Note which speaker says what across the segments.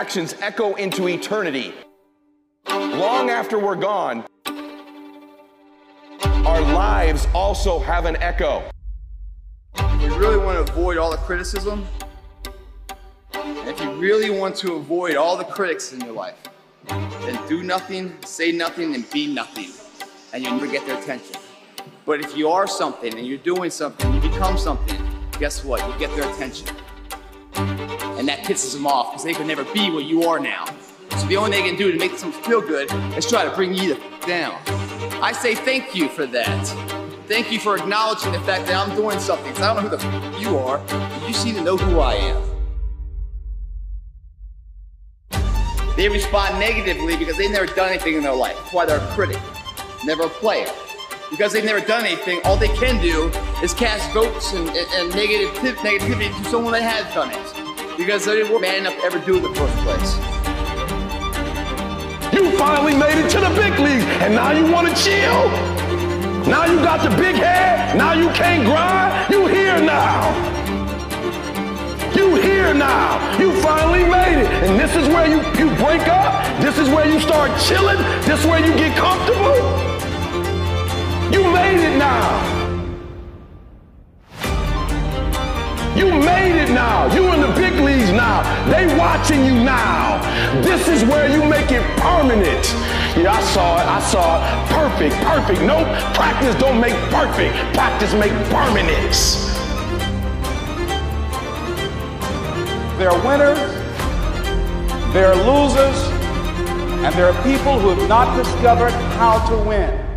Speaker 1: actions echo into eternity. Long after we're gone, our lives also have an echo.
Speaker 2: If you really want to avoid all the criticism, and if you really want to avoid all the critics in your life, then do nothing, say nothing, and be nothing, and you'll never get their attention. But if you are something and you're doing something, you become something, guess what? You get their attention. And that pisses them off because they can never be what you are now. So the only thing they can do to make them feel good is try to bring you down. I say thank you for that. Thank you for acknowledging the fact that I'm doing something. I don't know who the f- you are, but you seem to know who I am. They respond negatively because they've never done anything in their life. That's why they're a critic, never a player. Because they've never done anything, all they can do is cast votes and, and, and negative, negativity to someone that has done it. Because they didn't man enough to ever do it in the first place.
Speaker 1: You finally made it to the big leagues, and now you want to chill? Now you got the big head? Now you can't grind? You here now. You here now. You finally made it. And this is where you, you break up? This is where you start chilling? This is where you get comfortable? You made it now. You made it now. You in the big leagues now. They watching you now. This is where you make it permanent. Yeah, I saw it. I saw it. Perfect, perfect. Nope. Practice don't make perfect. Practice make permanence.
Speaker 3: There are winners, there are losers, and there are people who have not discovered how to win.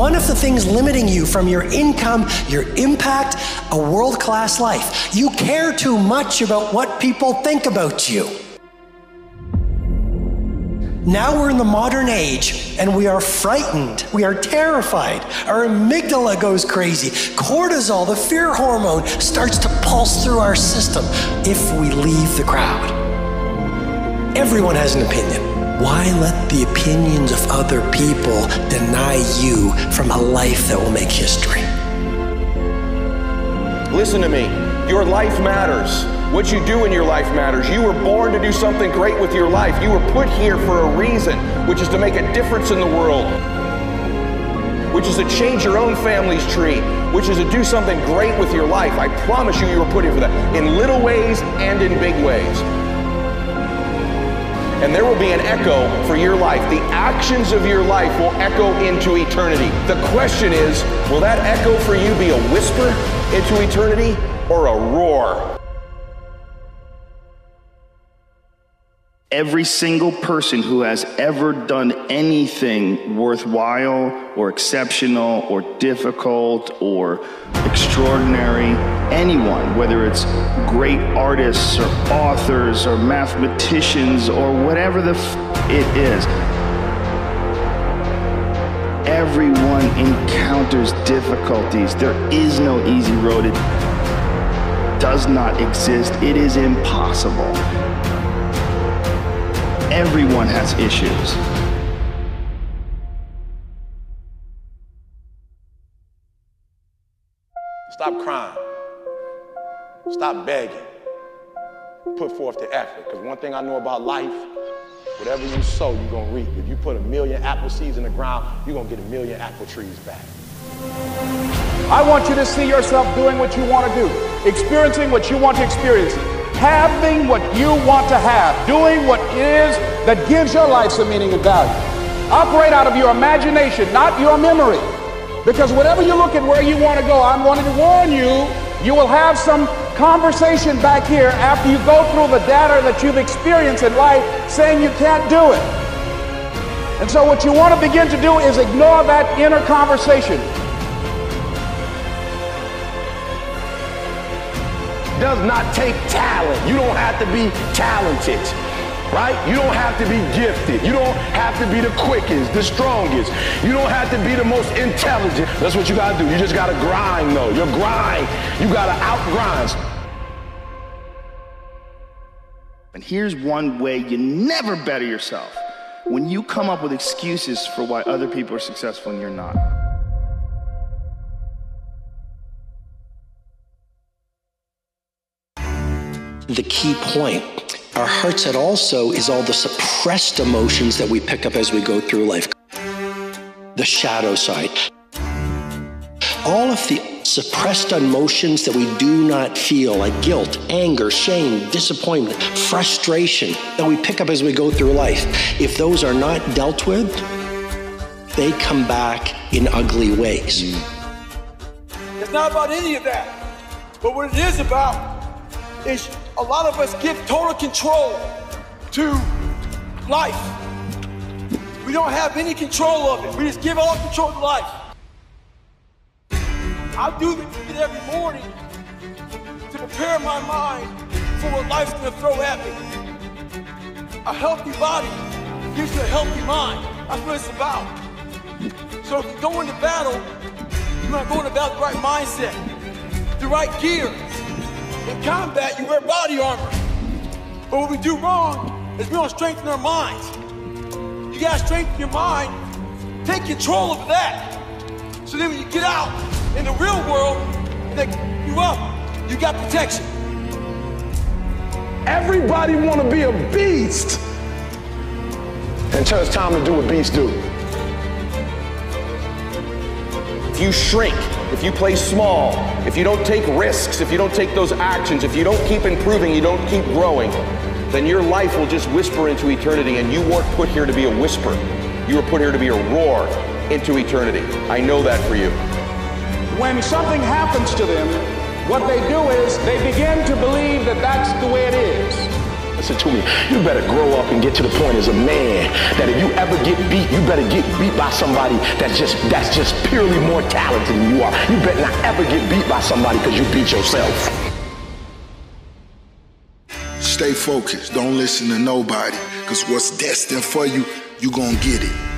Speaker 4: One of the things limiting you from your income, your impact, a world class life. You care too much about what people think about you. Now we're in the modern age and we are frightened. We are terrified. Our amygdala goes crazy. Cortisol, the fear hormone, starts to pulse through our system if we leave the crowd. Everyone has an opinion. Why let the opinions of other people deny you from a life that will make history?
Speaker 1: Listen to me. Your life matters. What you do in your life matters. You were born to do something great with your life. You were put here for a reason, which is to make a difference in the world, which is to change your own family's tree, which is to do something great with your life. I promise you, you were put here for that in little ways and in big ways and there will be an echo for your life. The actions of your life will echo into eternity. The question is will that echo for you be a whisper into eternity or a roar?
Speaker 5: Every single person who has ever done anything worthwhile or exceptional or difficult or extraordinary, anyone, whether it's great artists or authors or mathematicians or whatever the f- it is, everyone encounters difficulties. There is no easy road. It does not exist. It is impossible. Everyone has issues.
Speaker 1: Stop crying. Stop begging. Put forth the effort. Because one thing I know about life, whatever you sow, you're going to reap. If you put a million apple seeds in the ground, you're going to get a million apple trees back.
Speaker 3: I want you to see yourself doing what you want to do, experiencing what you want to experience, having what you want to have, doing what is that gives your life some meaning and value. Operate out of your imagination, not your memory. Because whatever you look at where you want to go, I'm wanting to warn you, you will have some conversation back here after you go through the data that you've experienced in life saying you can't do it. And so what you want to begin to do is ignore that inner conversation.
Speaker 1: does not take talent. You don't have to be talented. right? You don't have to be gifted. You don't have to be the quickest, the strongest. You don't have to be the most intelligent. That's what you gotta do. You just gotta grind though. Your grind, you gotta outgrind.
Speaker 5: And here's one way you never better yourself. When you come up with excuses for why other people are successful and you're not.
Speaker 4: The key point our heart set also is all the suppressed emotions that we pick up as we go through life. The shadow side. All of the suppressed emotions that we do not feel, like guilt, anger, shame, disappointment, frustration, that we pick up as we go through life, if those are not dealt with, they come back in ugly ways.
Speaker 6: It's not about any of that. But what it is about is a lot of us give total control to life. We don't have any control of it. We just give all control to life. I do it every morning to prepare my mind for what life's gonna throw at me. A healthy body gives you a healthy mind. That's what it's about. So if you go into battle, you're not going about the right mindset, the right gear. In combat, you wear body armor. But what we do wrong is we don't strengthen our minds. You gotta strengthen your mind, take control of that. So then when you get out in the real world, they you up, you got protection.
Speaker 1: Everybody want to be a beast until it's time to do what beasts do.
Speaker 7: If you shrink, if you play small, if you don't take risks, if you don't take those actions, if you don't keep improving, you don't keep growing, then your life will just whisper into eternity. And you weren't put here to be a whisper. You were put here to be a roar into eternity. I know that for you.
Speaker 3: When something happens to them, what they do is they begin to believe that that's the way it is.
Speaker 1: Listen to me. You better grow up and get to the point as a man that if you ever get beat, you better get beat by somebody that's just that's just purely more talented than you are. You better not ever get beat by somebody because you beat yourself.
Speaker 8: Stay focused. Don't listen to nobody. Because what's destined for you, you gonna get it.